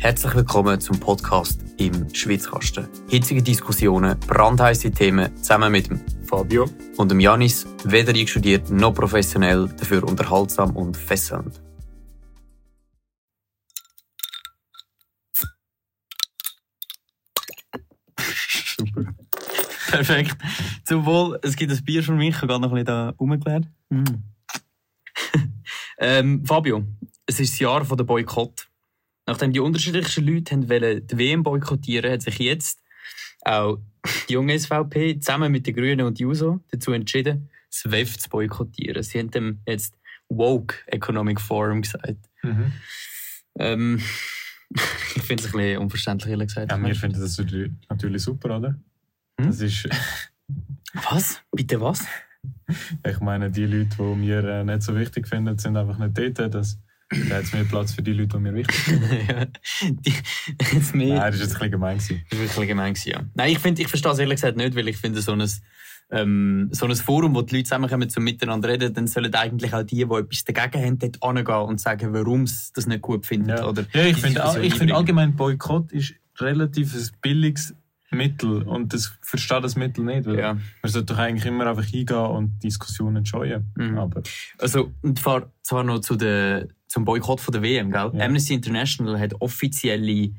Herzlich willkommen zum Podcast im Schwitzkasten. Hitzige Diskussionen, brandheiße Themen zusammen mit dem Fabio und dem Janis, weder einstudiert noch professionell, dafür unterhaltsam und fesselnd. Super. Perfekt. Zum Wohl, es gibt ein Bier von mir, ich habe gerade noch ein bisschen da rumgeklärt. Mm. ähm, Fabio, es ist das Jahr der Boykott. Nachdem die unterschiedlichsten Leute haben wollen, die WM boykottieren hat sich jetzt auch die junge SVP zusammen mit den Grünen und Juso dazu entschieden, das WEF zu boykottieren. Sie haben dem jetzt Woke Economic Forum gesagt. Mhm. Ähm, ich finde es ein bisschen unverständlich, ehrlich gesagt. Ja, wir finden das natürlich super, oder? Hm? Das ist, Was? Bitte was? ich meine, die Leute, die wir äh, nicht so wichtig finden, sind einfach nicht dort. Das, da hat es mehr Platz für die Leute, die wir wichtig finden. ja, die, jetzt mehr. Nein, das war jetzt ein bisschen gemein. Gewesen. Das war wirklich gemein, gewesen, ja. Nein, ich, find, ich verstehe es ehrlich gesagt nicht, weil ich finde, so ein, ähm, so ein Forum, wo die Leute zusammenkommen, zum Miteinander reden, dann sollen eigentlich auch die, die etwas dagegen haben, dort hingehen und sagen, warum sie das nicht gut finden. Ja, Oder ja ich finde find allgemein, Boykott ist relativ ein billiges Mittel und das versteht das Mittel nicht. Weil Ja. Man sollte doch eigentlich immer einfach hingehen und Diskussionen scheuen. Mhm. Aber Also, und zwar, zwar noch zu der, zum Boykott von der WM, gell? Ja. Amnesty International hat offizielle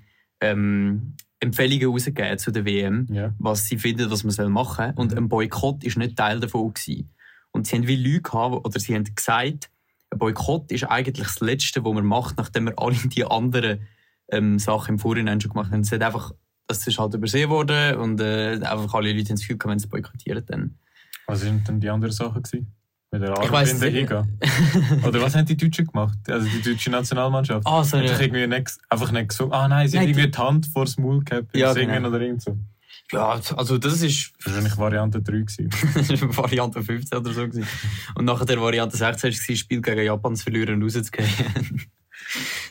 ähm, Empfehlungen rausgegeben zu der WM, ja. was sie finden, was man soll machen soll. Und Mhm. ein Boykott ist nicht Teil davon. Gewesen. Und sie haben wie Leute gehabt, oder sie haben gesagt, ein Boykott ist eigentlich das Letzte, was man macht, nachdem wir alle die anderen ähm, Sachen im Vorhinein schon gemacht haben. Es hat einfach, das ist halt übersehen worden und äh, einfach alle Leute haben das Gefühl gehabt, wenn sie boykottieren, dann. Was sind denn die anderen Sachen gewesen? Mit der es nicht. hingehen? Oder was haben die Deutschen gemacht? Also die deutsche Nationalmannschaft? Ah, so Hat eine- doch irgendwie nicht, einfach nicht gesungen. Ah nein, sie Nein, haben die- irgendwie die Hand vor das Maul gehabt Ja, Singen genau. oder irgend so. Ja, also das ist Wahrscheinlich Variante 3 gewesen. Das war Variante 15 oder so. Gewesen. Und nachher der Variante 16 war das Spiel gegen Japan zu verlieren und rauszugehen.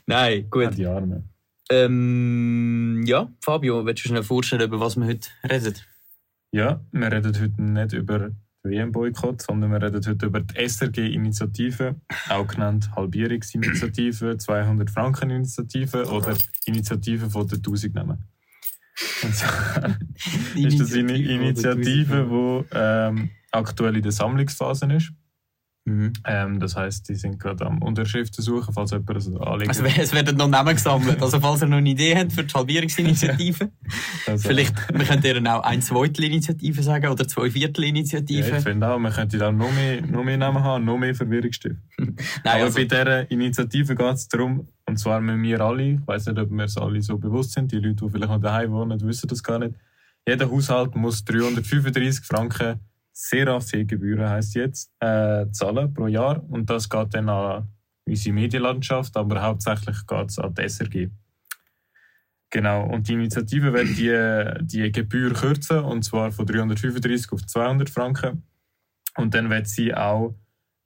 Nein, Ja, gut. die Arme. Ähm, ja, Fabio, willst du schnell vorstellen, über was wir heute reden? Ja, wir reden heute nicht über den WM-Boykott, sondern wir reden heute über die SRG-Initiative, auch genannt Halbierungsinitiative, 200-Franken-Initiative oder Initiative von den 1000 Namen. Und zwar ist das eine Initiative, die ähm, aktuell in der Sammlungsphase ist. Mhm. Ähm, das heisst, die sind gerade am Unterschriften suchen, falls jemand das anlegt. Also, es werden noch Namen gesammelt. Also, falls ihr noch eine Idee habt für die Halbierungsinitiative, Also, vielleicht, wir können ihr auch ein Zweitel-Initiative sagen oder zwei Ja, ich Viertel-Initiative. finde auch, man könnte dann noch mehr, noch mehr Namen haben, noch mehr Verwirrung stiften. Nein, Aber also, bei dieser Initiative geht es darum, und zwar mit mir alle, ich weiß nicht, ob wir es alle so bewusst sind, die Leute, die vielleicht noch daheim wohnen, wissen das gar nicht. Jeder Haushalt muss 335 Franken Serafee-Gebühren, heisst jetzt, äh, zahlen pro Jahr. Und das geht dann an unsere Medienlandschaft, aber hauptsächlich geht es an die SRG. Genau, und die Initiative wird die, die Gebühr kürzen, und zwar von 335 auf 200 Franken. Und dann wird sie auch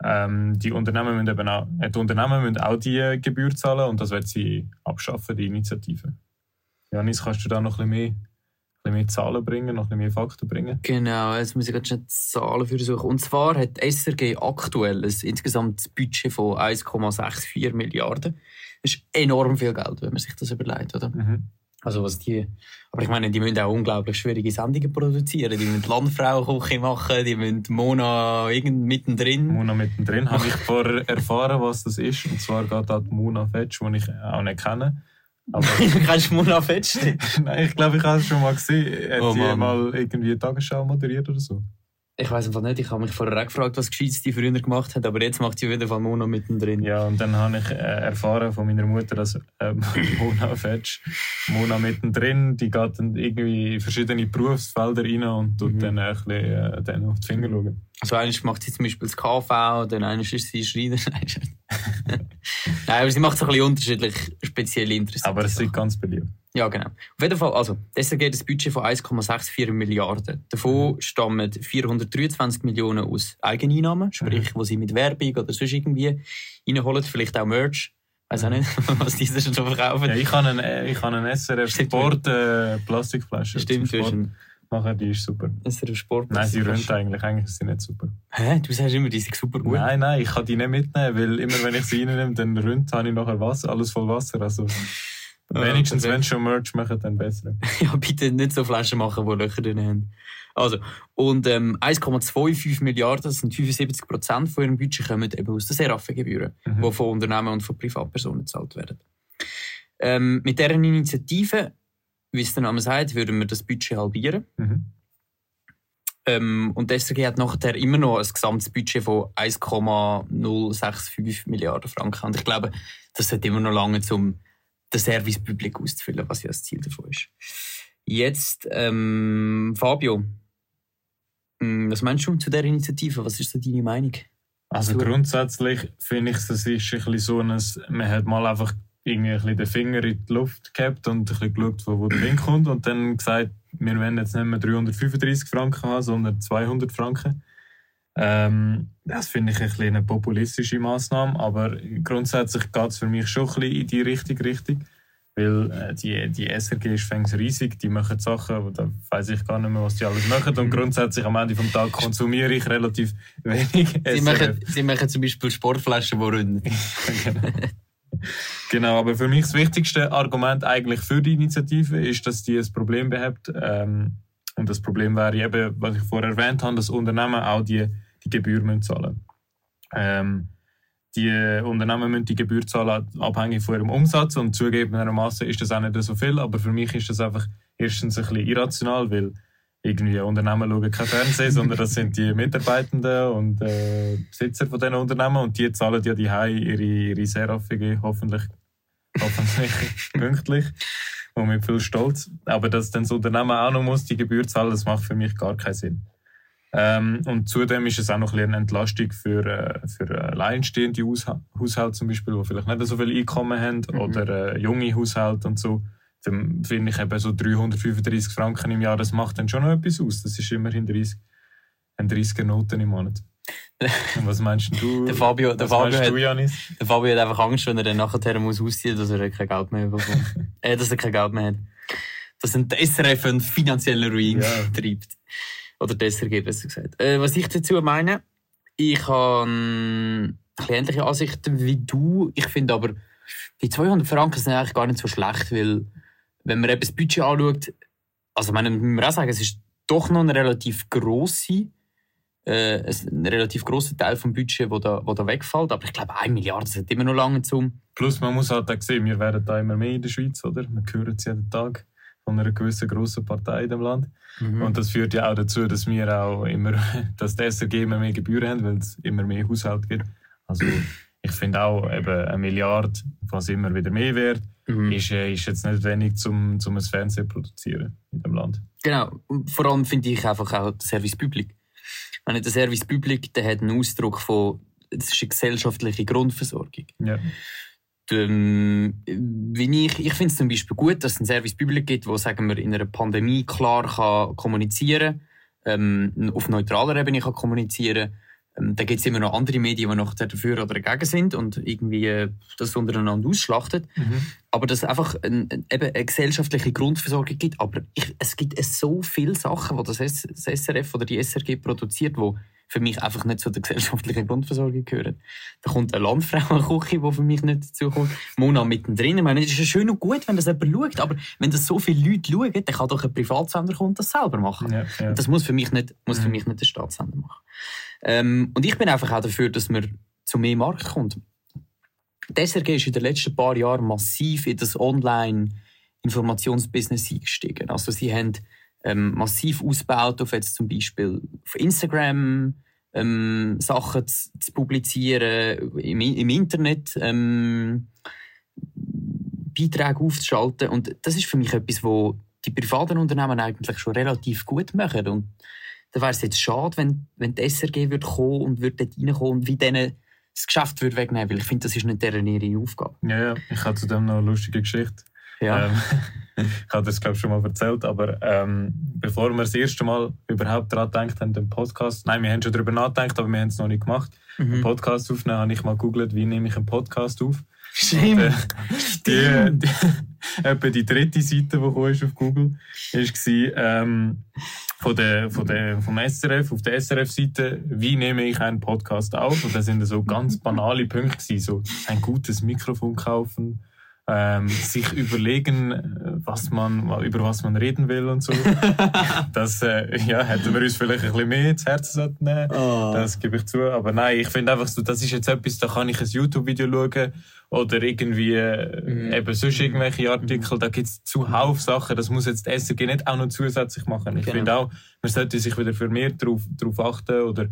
ähm, die Unternehmen müssen eben auch, äh, die Unternehmen müssen auch die Gebühr zahlen und das wird sie abschaffen, die Initiative. Janis, kannst du da noch ein bisschen mehr, bisschen mehr Zahlen bringen, noch ein bisschen mehr Fakten bringen? Genau, jetzt muss ich gerade schnell Zahlen für suchen. Und zwar hat SRG aktuell ein insgesamtes Budget von 1,64 Milliarden. Das ist enorm viel Geld, wenn man sich das überlegt, oder? Mhm. Also was die, aber ich meine, die müssen auch unglaublich schwierige Sendungen produzieren. Die müssen Landfrauenküche machen, die müssen Mona irgend mittendrin. Mona mittendrin habe ich vorher erfahren, was das ist. Und zwar geht da die Mona Fetsch, die ich auch nicht kenne. Aber Kannst du Mona feststellen? nein, ich glaube, ich habe es schon mal gesehen. Hat Oh Mann. mal irgendwie eine Tagesschau moderiert oder so? Ich weiß einfach nicht, ich habe mich vorher auch gefragt, was Gescheites die früher gemacht hat, aber jetzt macht sie wieder von Mona mittendrin. Ja, und dann habe ich äh, erfahren von meiner Mutter, dass ähm, Mona Fetsch, Mona mittendrin, die geht dann irgendwie in verschiedene Berufsfelder rein und tut Mhm. dann ein bisschen äh, dann auf die Finger schauen. Also eines macht sie zum Beispiel das KV, dann eines ist sie Schreiner. Nein, aber sie macht so ein bisschen unterschiedlich spezielle interessante Aber es ist ganz beliebt. Ja, genau. Auf jeden Fall, also, deshalb geht das Budget von 1,64 Milliarden. Mhm. Davon stammen 423 Millionen aus Eigeneinnahmen, sprich, Mhm. wo sie mit Werbung oder sonst irgendwie reinholen, vielleicht auch Merch. Weiß auch nicht, was diese schon verkaufen. Mhm. Ja, ich habe einen, äh, ich habe einen SRF. Sport äh, Plastikflasche. Stimmt, Sport. Nachher, die ist super. SRF Sport. Nein, sie rönt eigentlich. Eigentlich ist sie nicht super. Hä? Du sagst immer, die sind super gut. Nein, nein, ich kann die nicht mitnehmen, weil immer wenn ich sie reinnehme, dann rönt, habe ich nachher Wasser, alles voll Wasser. Also, Wenigstens, perfekt. wenn sie schon Merch machen, dann besser. Ja, bitte nicht so Flaschen machen, die Löcher drin haben. Also, und ähm, 1,25 Milliarden, das sind 75 Prozent von ihrem Budget, kommen eben aus den Seraffengebühren, Mhm. die von Unternehmen und von Privatpersonen gezahlt werden. Ähm, mit deren Initiative, wie es der Name sagt, würden wir das Budget halbieren. Mhm. Ähm, und die SRG hat nachher immer noch ein gesamtes Budget von 1,065 Milliarden Franken. Und ich glaube, das hat immer noch lange, um den Service Public auszufüllen, was ja das Ziel davon ist. Jetzt, ähm, Fabio, mh, was meinst du zu der Initiative? Was ist so deine Meinung? Also So. grundsätzlich finde ich, das ist ein bisschen so ein, man hat mal einfach irgendwie ein bisschen den Finger in die Luft gehabt und ein bisschen geschaut, wo, wo der Wind kommt und dann gesagt, wir wollen jetzt nicht mehr 335 Franken haben, sondern 200 Franken. Ähm, das finde ich ein bisschen eine populistische Maßnahme, aber grundsätzlich geht es für mich schon ein bisschen in die richtige Richtung. Weil äh, die, die SRG ist fängs riesig, die machen Sachen, da weiß ich gar nicht mehr, was die alles machen. Und grundsätzlich am Ende vom Tag konsumiere ich relativ wenig Sie SRF. machen, sie machen zum Beispiel Sportflaschen, die runden. genau. Genau, aber für mich das wichtigste Argument eigentlich für die Initiative ist, dass die ein Problem behebt. Ähm, und das Problem wäre eben, was ich vorher erwähnt habe, dass Unternehmen auch die, die Gebühr müssen zahlen ähm, Die Unternehmen müssen die Gebühr zahlen, abhängig von ihrem Umsatz. Und zugegebenermaßen ist das auch nicht so viel, aber für mich ist das einfach erstens ein bisschen irrational, weil irgendwie Unternehmen schauen kein Fernsehen, sondern das sind die Mitarbeitenden und äh, Besitzer von diesen Unternehmen und die zahlen ja die ihre, ihre Seraffige hoffentlich, hoffentlich pünktlich und mit viel Stolz. Aber dass dann das Unternehmen auch noch muss die Gebühr zahlen, das macht für mich gar keinen Sinn. Ähm, und zudem ist es auch noch ein eine Entlastung für, äh, für äh, alleinstehende Hausha- Haushalte zum Beispiel, die vielleicht nicht so viel Einkommen haben Mhm. oder äh, junge Haushalte und so. Dann finde ich eben so 335 Franken im Jahr, das macht dann schon noch etwas aus. Das ist immerhin 30, ein 30er Noten im Monat. Und was meinst du? Der Fabio, der Fabio, hat, du, Janis? der Fabio hat einfach Angst, wenn er dann nachher muss ausziehen muss, dass er kein Geld mehr bekommt. äh, dass er kein Geld mehr hat. Dass ein SRF einen finanziellen Ruin Ja. treibt. Oder das SRG, besser gesagt. Äh, was ich dazu meine, ich habe ein bisschen ähnliche Ansichten wie du. Ich finde aber, die 200 Franken sind eigentlich gar nicht so schlecht, weil, wenn man eben das Budget anschaut, also, meine, muss man auch sagen, es ist doch noch eine relativ grosse, äh, ein relativ grosser Teil vom Budget, wo da, wo da wegfällt. Aber ich glaube, 1 Milliarde sind immer noch lange zum. Plus, man muss halt auch sehen, wir werden da immer mehr in der Schweiz, oder? Wir hören es jeden Tag von einer gewissen grossen Partei in dem Land. Mhm. Und das führt ja auch dazu, dass wir auch immer, dass die SRG immer mehr Gebühren haben, weil es immer mehr Haushalte gibt. Also ich finde auch eben eine Milliarde, was immer wieder mehr wird, Mhm. ist, äh, ist jetzt nicht wenig, zum, zum ein Fernsehen zu produzieren in dem Land. Genau. Und vor allem finde ich einfach auch den Service Public. Wenn der Service Public, der hat einen Ausdruck von, das ist eine gesellschaftliche Grundversorgung. Ja. Ähm, wie ich, ich finde es zum Beispiel gut, dass es einen Service Public gibt, der, sagen wir, in einer Pandemie klar kann kommunizieren kann, ähm, auf neutraler Ebene kann kommunizieren ähm, Da gibt es immer noch andere Medien, die nachher dafür oder dagegen sind und irgendwie äh, das untereinander ausschlachtet. Aber dass es einfach ein, ein, eben eine gesellschaftliche Grundversorgung gibt. Aber ich, es gibt so viele Sachen, die das SRF oder die SRG produziert, die für mich einfach nicht zu der gesellschaftlichen Grundversorgung gehören. Da kommt eine Landfrauenküche, die für mich nicht dazu kommt. Mona mittendrin. Ich meine, es ist ja schön und gut, wenn das jemand schaut, aber wenn das so viele Leute schauen, dann kann doch ein Privatsender und das selber machen. Ja, ja. Und Das muss für mich nicht, muss für Mhm. mich nicht der Staatssender machen. Ähm, und ich bin einfach auch dafür, dass man zu mehr Markt kommt. Die SRG ist in den letzten paar Jahren massiv in das Online-Informationsbusiness eingestiegen. Also sie haben ähm, massiv ausgebaut auf jetzt zum Beispiel auf Instagram ähm, Sachen zu, zu publizieren, im, im Internet ähm, Beiträge aufzuschalten. Und das ist für mich etwas, wo die privaten Unternehmen eigentlich schon relativ gut machen. Und da wäre es jetzt schade, wenn, wenn die SRG würde kommen und würde dort reinkommen und wie denen das Geschäft würde wegnehmen weil ich finde, das ist nicht deren ihre Aufgabe. ja, ja. Ich habe zudem noch eine lustige Geschichte. Ja. Ähm, ich habe das, glaube ich, schon mal erzählt, aber ähm, bevor wir das erste Mal überhaupt daran gedacht haben, den Podcast, nein, wir haben schon darüber nachgedacht, aber wir haben es noch nicht gemacht, einen Mhm. Podcast aufnehmen, habe ich mal gegoogelt, wie nehme ich einen Podcast auf. Stimmt. Und, äh, die, die, etwa die dritte Seite, die ist auf Google, war ähm, von der, von der, vom SRF, auf der SRF-Seite, wie nehme ich einen Podcast auf? Und da sind so ganz banale Punkte gewesen, so ein gutes Mikrofon kaufen, ähm, sich überlegen, äh, was man, über was man reden will und so. das äh, ja, hätten wir uns vielleicht ein bisschen mehr ins Herz nehmen oh. Das gebe ich zu. Aber nein, ich finde einfach so, das ist jetzt etwas, da kann ich ein YouTube-Video schauen oder irgendwie mhm. eben sonst irgendwelche Artikel. Da gibt es zuhauf Sachen, das muss jetzt die SRG nicht auch noch zusätzlich machen. Ich genau. finde auch, man sollte sich wieder für mehr darauf, darauf achten oder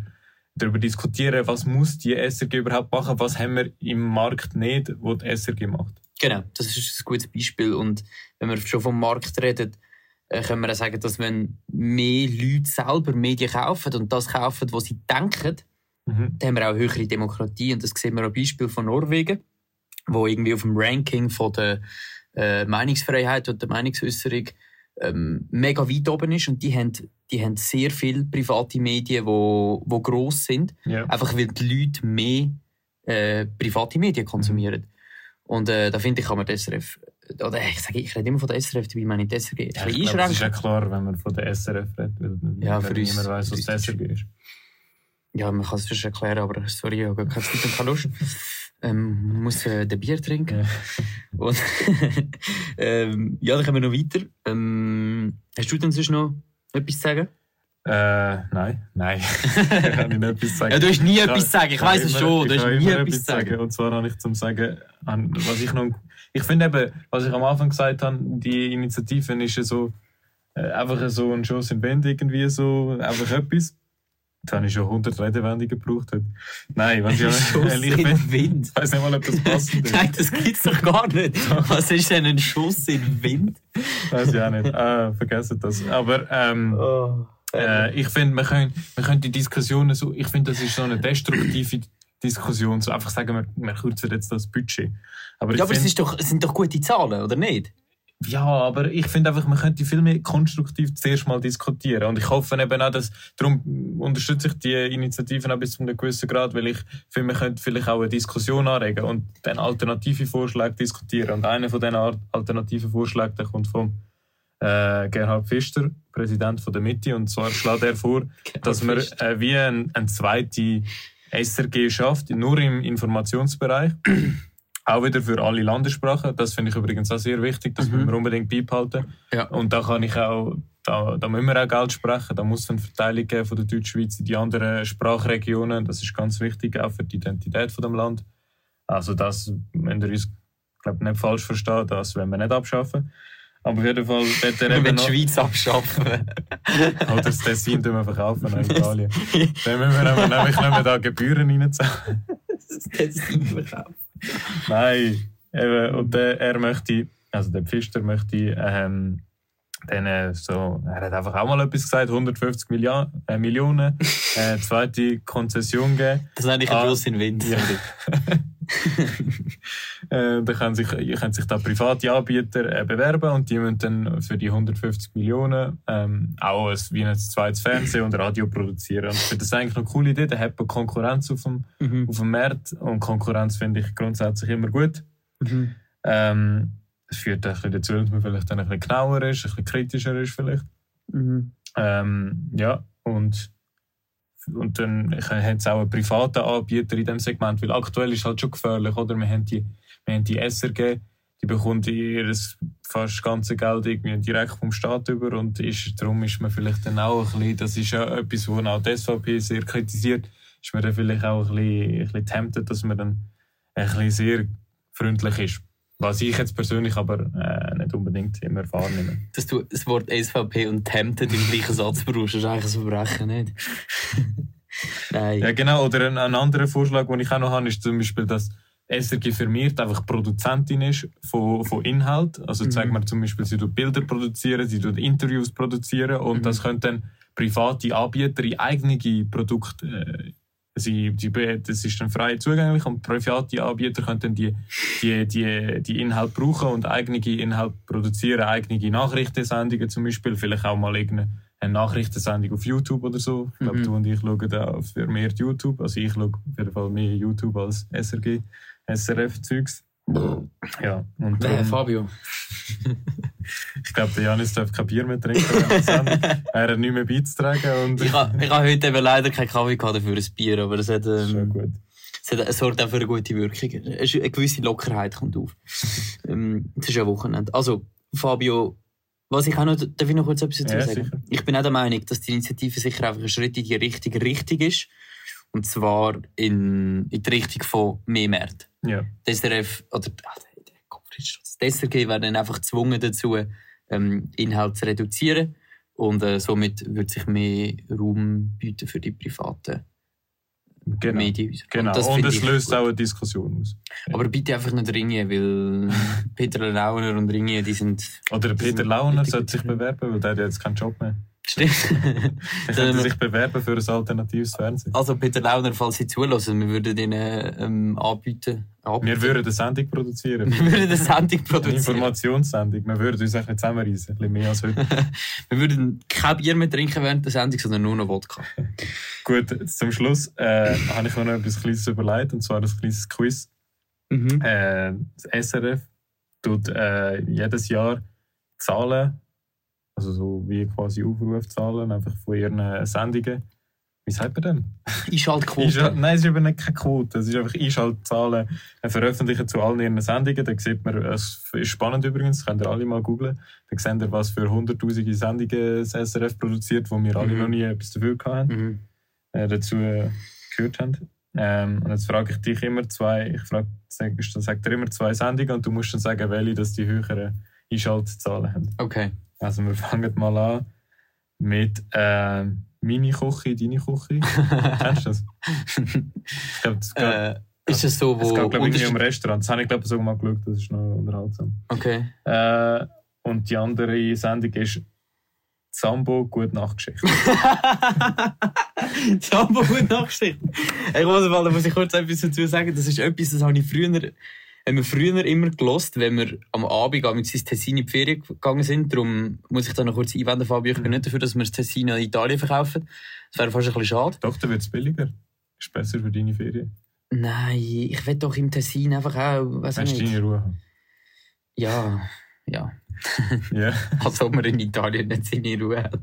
darüber diskutieren, was muss die SRG überhaupt machen, was haben wir im Markt nicht, was die SRG macht. Genau, das ist ein gutes Beispiel. Und wenn wir schon vom Markt reden, äh, können wir auch sagen, dass wenn mehr Leute selber Medien kaufen und das kaufen, was sie denken, mhm. dann haben wir auch höhere Demokratie. Und das sehen wir am Beispiel von Norwegen, wo irgendwie auf dem Ranking von der äh, Meinungsfreiheit und der Meinungsäußerung ähm, mega weit oben ist. Und die haben, die haben sehr viele private Medien, die wo, wo gross sind. Yeah. Einfach weil die Leute mehr äh, private Medien konsumieren. Mhm. Und äh, da finde ich, kann man das SRF, oder ich sage, ich rede immer von der SRF, dabei meine ich die SRG. Ja, ich glaub, das ist ja klar, wenn man von der SRF redet, weil ja, für uns, niemand weiss, was die SRG ist. Ja, man kann es sonst erklären, aber sorry, ich habe keine Zeit und keine Lust. Ähm, muss äh, den Bier trinken. Ja. Und ähm, ja, dann kommen wir noch weiter. Ähm, hast du denn sonst noch etwas zu sagen? Äh, nein, nein. kann ich nicht etwas sagen. Ja, du hast nie etwas sagen, ich weiß es schon. Du hast nie etwas sagen. sagen. Und zwar habe ich zum sagen, was ich noch. Ich finde eben, was ich am Anfang gesagt habe, die Initiative ist ja so, äh, einfach so ein Schuss in Wände irgendwie so, einfach etwas. Da habe ich schon 100 Redewendungen gebraucht. Nein, wenn ich ehrlich bin. Wind. Ich weiß nicht mal, ob das passend ist. Nein, das gibt es doch gar nicht. Was ist denn ein Schuss in Wind? Weiß ich auch nicht. Ah, vergessen das. Aber ähm, oh. Äh, ich finde, wir können, wir können die Diskussionen so, ich finde, das ist so eine destruktive Diskussion, so einfach sagen, wir, wir kürzen jetzt das Budget. Aber ja, aber find, es, doch, es sind doch gute Zahlen, oder nicht? Ja, aber ich finde einfach, man könnte viel mehr konstruktiv zuerst mal diskutieren. Und ich hoffe eben auch, dass, darum unterstütze ich die Initiativen auch bis zu einem gewissen Grad, weil ich finde, man könnte vielleicht auch eine Diskussion anregen und dann alternative Vorschläge diskutieren. Und einer von diesen alternativen Vorschlägen, der kommt vom äh, Gerhard Pfister, Präsident von der Mitte, und zwar schlägt er vor, dass man äh, wie eine ein zweite SRG schafft, nur im Informationsbereich. auch wieder für alle Landessprachen. Das finde ich übrigens auch sehr wichtig, das mhm. müssen wir unbedingt beibehalten. Ja. Und da kann ich auch, da, da müssen wir auch Geld sprechen. Da muss es eine Verteilung geben von der Deutschschweiz in die anderen Sprachregionen. Das ist ganz wichtig, auch für die Identität von dem Land. Also das, wenn ihr uns glaub, nicht falsch versteht, das wollen wir nicht abschaffen. Aber auf jeden Fall wird er eben noch... die Schweiz abschaffen. Oder das Tessin verkaufen an Italien. Dann müssen wir nämlich nicht mehr da Gebühren reinzahlen. das Tessin verkaufen. Nein. Eben, und äh, er möchte, also der Pfister möchte ähm, dann, äh, so, er hat einfach auch mal etwas gesagt, 150 Milliard, äh, Millionen, äh, zweite Konzession geben. Das ist eigentlich ein Fluss in Wind. Ja. äh, da können sich, können sich da private Anbieter äh, bewerben und die müssen dann für die 150 Millionen ähm, auch ein, wie ein zweites Fernsehen und Radio produzieren. Und ich finde das eigentlich eine coole Idee. Da hat man Konkurrenz auf dem, mhm. auf dem Markt und Konkurrenz finde ich grundsätzlich immer gut. Mhm. Ähm, das führt ein bisschen dazu, dass man vielleicht dann ein bisschen genauer ist, ein bisschen kritischer ist vielleicht. Mhm. Ähm, ja, und und dann hat es auch einen privaten Anbieter in diesem Segment, weil aktuell ist es halt schon gefährlich, oder? Wir haben die, wir haben die SRG, die bekommt ihr fast ganze Geld irgendwie direkt vom Staat über und ist, darum ist man vielleicht dann auch ein bisschen, das ist ja etwas, wo auch die SVP sehr kritisiert, ist man dann vielleicht auch ein bisschen, ein bisschen tempted, dass man dann ein bisschen sehr freundlich ist. Was ich jetzt persönlich aber äh, nicht unbedingt immer wahrnehme. Dass du das Wort SVP und Tempted im gleichen Satz brauchst, ist eigentlich ein Verbrechen, nicht? Nein. Ja, genau. Oder ein, ein anderer Vorschlag, den ich auch noch habe, ist zum Beispiel, dass SRG firmiert einfach Produzentin ist von, von Inhalt. Also mhm. sagen wir zum Beispiel, sie tut Bilder produzieren, sie tut Interviews produzieren und mhm. das können dann private Anbieter in eigene Produkte äh, Sie, die, das ist dann frei zugänglich und private Anbieter können dann die, die, die, die Inhalte brauchen und eigene Inhalte produzieren, eigene Nachrichtensendungen zum Beispiel, vielleicht auch mal irgendeine Nachrichtensendung auf YouTube oder so. Ich glaube, mhm. du und ich schauen da für mehr YouTube. Also ich schaue auf jeden Fall mehr YouTube als SRG, SRF-Zeugs. Ja, und darum, Fabio. ich glaube, der Janis darf kein Bier mehr trinken. er hat nicht mehr beizutragen. Und ich habe ha heute eben leider keinen Kaffee gehabt für ein Bier, aber das hat... Ähm, Schon gut. Es, hat, es sorgt auch für eine gute Wirkung. Es Eine gewisse Lockerheit kommt auf. ähm, es ist ja Wochenende. Also, Fabio, was ich auch noch, darf ich noch kurz etwas dazu Ja, sagen? sicher. Ich bin auch der Meinung, dass die Initiative sicher einfach ein Schritt in die richtige Richtung ist. Und zwar in, in die Richtung von mehr Märkten. Ja. Die SRF, oder ah, der Kopf ist das. SRG werden einfach gezwungen dazu, ähm, Inhalt zu reduzieren. Und äh, somit wird sich mehr Raum bieten für die privaten Genau. Medienhäuser. Genau. Und, das Und, es löst gut. auch eine Diskussion aus. Aber bitte einfach nicht ringen, weil Peter Launer und Ringen, die sind. Oder Peter Launer sollte sich bewerben, weil der hat jetzt keinen Job mehr. Stimmt. Er könnte sich bewerben für ein alternatives Fernsehen. also Peter Launer, falls Sie zulassen, wir würden Ihnen ähm, anbieten. anbieten. Wir würden eine Sendung produzieren. wir würden eine Sendung Eine produzieren. Informationssendung. Wir würden uns eigentlich zusammenreißen. Ein bisschen mehr als heute. Wir würden kein Bier mehr trinken während der Sendung, sondern nur noch Wodka. Gut, zum Schluss äh, habe ich mir noch etwas Kleines überlegt, und zwar ein kleines Quiz. Mhm. Äh, das SRF tut äh, jedes Jahr Zahlen, also so wie quasi Aufrufzahlen, einfach von ihren äh, Sendungen. Wie sagt man denn? Einschaltquote. Einschal- Nein, es ist eben nicht keine Quote. Es ist einfach Einschaltzahlen äh, veröffentlichen zu allen ihren Sendungen. Da sieht man, es ist spannend übrigens, das könnt ihr alle mal googlen. Dann seht ihr, was für hunderttausende Sendungen das SRF produziert, wo wir alle Mhm. noch nie etwas dafür hatten Mhm. äh, dazu äh, gehört haben. Ähm, und jetzt frage ich dich immer zwei, ich frage, sag, dann sagt dir immer zwei Sendungen und du musst dann sagen, welche das die höheren Einschaltzahlen haben. Okay. Also wir fangen mal an mit äh, meine Küche, deine Küche. Kennst du das? Ich glaube, es geht, äh, ist es so, es wo. geht glaube ich, um Restaurant. Das habe ich glaube sogar mal geschaut, das ist noch unterhaltsam. okay. Äh, und die andere Sendung ist Sambo, Gute Nachtgeschichte. Sambo und Nachgeschichte. Ich muss, mal, da muss ich kurz etwas dazu sagen. Das ist etwas, das habe ich früher, haben wir früher immer gelost, wenn wir am Abend mit ins Tessin in die Ferien gegangen sind. Darum muss ich da noch kurz einwenden, Fabio. Ich bin nicht dafür, dass wir das Tessin in Italien verkaufen. Das wäre fast ein bisschen schade. Doch, dann wird es billiger. Ist besser für deine Ferien. Nein, ich will doch im Tessin einfach auch, weiß ich Hast du deine Ruhe haben. Ja, ja. Ja. Als ob man in Italien nicht seine Ruhe hat.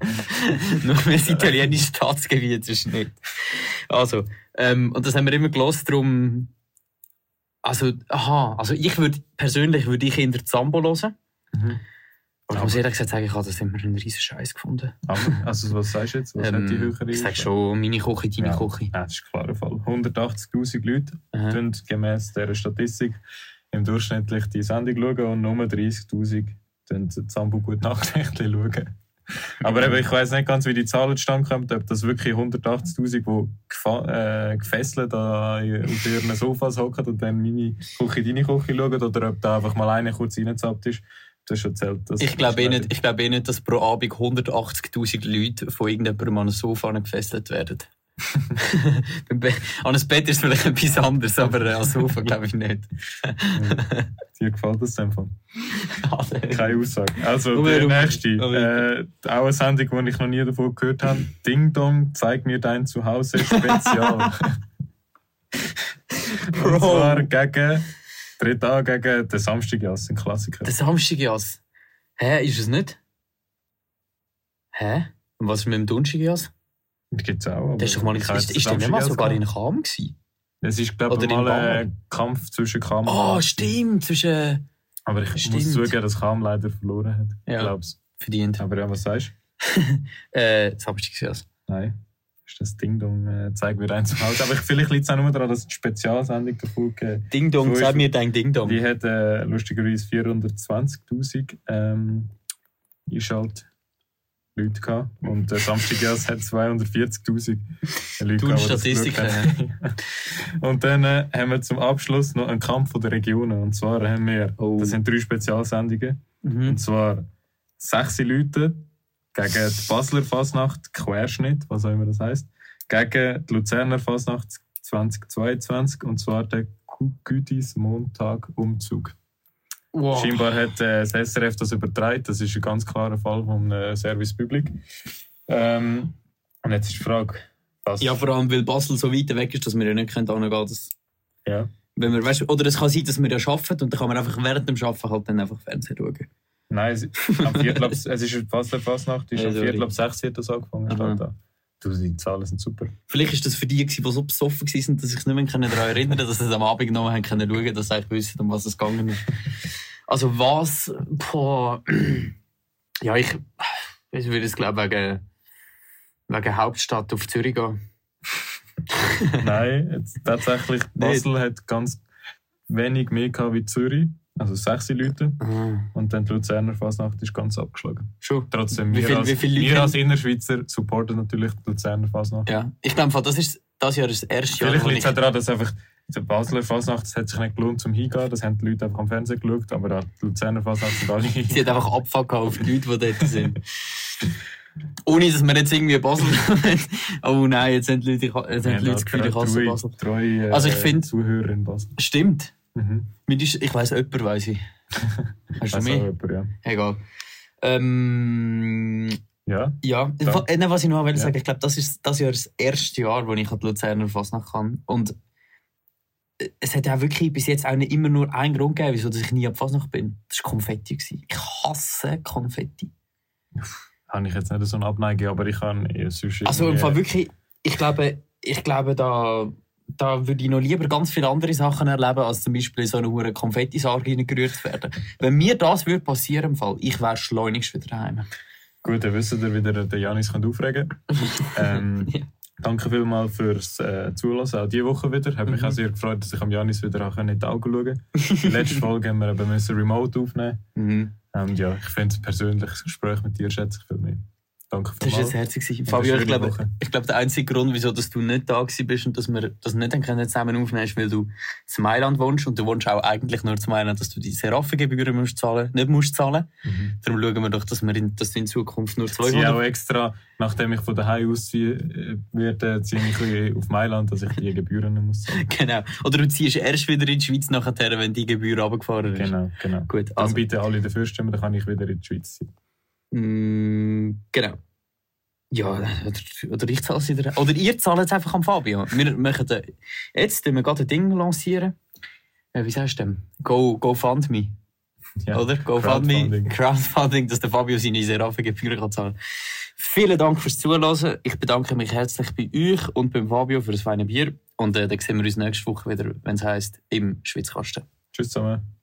Nur weil es italienisches Staatsgebiet ist nicht. Also, ähm, und das haben wir immer gelost, darum. Also, aha, also ich würde persönlich würde ich eher Zambo hören. Mhm. Aber ich muss ehrlich gesagt sagen, ich habe das immer einen riesen Scheiß gefunden. Aber, also was sagst du jetzt? Was hat die Ähm, höhere ich sage schon, meine Küche, deine Ja. Küche. Ja, das ist ein klarer Fall. 180'000 Leute schauen gemäss dieser Statistik im durchschnittlich die Sendung schauen und nur 30'000 schauen Zambo gut Nachtnächte schauen. Aber eben, ich weiss nicht ganz, wie die Zahlen zustande kommen, ob das wirklich 180'000, die äh, gefesselt da auf ihren Sofas hocken und dann meine Küche, deine Küche schauen, oder ob da einfach mal einer kurz reingezappt ist. Das schon zählt. Das Ich glaube eh, nicht- ich glaube eh nicht, dass pro Abend 180.000 Leute von irgendjemandem an ein Sofa gefesselt werden. An ein Bett ist vielleicht etwas anderes, aber äh, ein Sofa glaube ich nicht. Dir gefällt das einfach? Keine Aussage. Also, der nächste. Äh, auch eine Sendung, die ich noch nie davon gehört habe. Ding Dong, zeig mir dein Zuhause Spezial. Und zwar gegen, dritt an gegen den Samstagjass, ein Klassiker. Der Samstagjas. Hä, ist es nicht? Hä? Und was ist mit dem Donnerstagjas? Das gibt es auch. Der ist doch mal ich habe ist, ist der nicht mal sogar in. Cham gewesen? Es ist, glaube ich, mal ein. Kampf zwischen Kam und Oh, Kam. stimmt, zwischen Aber ich Stimmt. muss zugeben, dass Kam leider verloren hat. Ja. Ich glaub's. verdient. Aber ja, was sagst du? Äh, Samstagjas. Nein. Ist das Ding Dong, äh, zeig mir dein Zuhause. Aber ich, vielleicht liegt es auch nur daran, dass es eine Spezialsendung davon gegeben Ding Dong, So sag ist- mir dein Ding Dong. Die hat äh, lustigerweise 420.000 ähm, Einschalt Leute gehabt. Und der Samstagjas hat 240.000 Leute gehabt. Statistiken. Und dann äh, haben wir zum Abschluss noch einen Kampf der Regionen. Und zwar haben wir, Oh. das sind drei Spezialsendungen. Mhm. Und zwar sechs Leute gegen die Basler Fasnacht Querschnitt, was auch immer das heisst, gegen die Luzerner Fasnacht 2022 und zwar der Gütis Montag Umzug. Wow. Scheinbar hat äh, das SRF das übertragen, das ist ein ganz klarer Fall vom äh, Service Public. Ähm, und jetzt ist die Frage, was. Ja, vor allem, weil Basel so weit weg ist, dass wir ja nicht können hingehen können. Das, Ja. wenn wir, weißt, oder es kann sein, dass wir ja arbeiten und dann kann man einfach während dem Arbeiten halt dann einfach Fernsehen schauen. Nein, es, am Viertel es ist die Basler Fasnacht, ist am Also, Viertel ab sechs wird das angefangen. Du, die Zahlen sind super. Vielleicht ist das für die, die so besoffen waren, dass ich sich nicht mehr daran erinnern konnte, dass sie es am Abend genommen haben können schauen, dass sie eigentlich wissen, um was es gegangen ist. Also was, boah, ja, ich, ich würde es glaube wegen, wegen Hauptstadt auf Zürich gehen. Nein, jetzt, tatsächlich, Basel hat ganz wenig mehr gehabt wie Zürich. Also sechs Leute. Ah, Und dann die Luzerner Fasnacht ist ganz abgeschlagen. schon. Trotzdem, Wie wir, viel- als, wie viele wir als Innerschweizer supporten natürlich die Luzerner Fasnacht. Ja, ich glaube, das ist das Jahr das erste Jahr, Vielleicht liegt es daran, dass einfach die Basler Fasnacht, das hat sich nicht gelohnt zum Hingehen. Das haben die Leute einfach am Fernsehen geschaut. Aber auch die Luzerner Fasnacht sind alle Sie hat einfach Abfuck auf die Leute, die dort sind. Ohne, dass wir jetzt irgendwie Basel Oh nein, jetzt haben die Leute, jetzt haben die Leute das Gefühl, ich hasse Basel. Treue, Also ich find- Zuhörer in Basel. Stimmt. Mhm. Ich weiss, jemand weiss ich. Hast du mehr? jemand, ja. Egal. Ähm, ja, ja, äh, nein, was ich noch wollte Ja. sagen, ich glaube, das ist das Jahr das erste Jahr, wo ich an die Luzerner Fasnacht kann. Und äh, es hat ja wirklich bis jetzt auch nicht immer nur einen Grund gegeben, wieso dass ich nie die Fasnacht bin. Das war Konfetti. Ich hasse Konfetti. habe ich jetzt nicht so eine Abneigung, aber ich kann eher sonst Also im Fall wirklich, ich glaube, ich glaube da, da würde ich noch lieber ganz viele andere Sachen erleben, als zum Beispiel in so eine hure Konfettisarge reingerührt zu werden. Wenn mir das würde passieren, im Fall, ich wäre schleunigst wieder daheim. Gut, dann wisst ihr wieder, den Janis könnt aufregen ähm. Danke vielmals fürs äh, Zulassen, auch diese Woche wieder. Hat mich Mhm. auch sehr gefreut, dass ich am Janis wieder auch in die Augen schauen konnte. Die letzte Folge haben wir eben remote aufnehmen. Mhm. Und ja, ich finde es persönliches Gespräch mit dir schätze ich viel mehr. Danke Das war jetzt herzig. Fabio, ich glaube, Woche. ich glaube, der einzige Grund, wieso dass du nicht da bist und dass wir das nicht können zusammen aufnehmen ist, weil du in Mailand wohnst und du wohnst auch eigentlich nur zu Mailand, dass du die Seraphengebühren musst zahlen, nicht musst zahlen. Mhm. Darum schauen wir doch, dass, wir in, dass du in Zukunft nur Ich ziehe 200 auch extra, nachdem ich von daheim ausziehe, äh, werde, ziehe ich ein auf Mailand, dass ich die Gebühren nicht muss zahlen. Genau. Oder du ziehst erst wieder in die Schweiz nachher, wenn die Gebühr runtergefahren ist. Genau, genau. Gut, Dann also, bitte alle dafür stimmen, dann kann ich wieder in die Schweiz sein. Mm, genau. Ja, oder, oder ich zahle es wieder. Oder ihr zahlt es einfach an Fabio. Wir machen äh, jetzt wir gerade ein Ding lancieren. Äh, wie sagst du denn? Go, go fund me. Ja. Oder? GoFundMe, Crowdfunding. Crowdfunding, dass der Fabio seine Seraphengebühren kann zahlen Vielen Dank fürs Zuhören. Ich bedanke mich herzlich bei euch und beim Fabio für das feine Bier. Und äh, dann sehen wir uns nächste Woche wieder, wenn es heisst, im Schwitzkasten. Tschüss zusammen.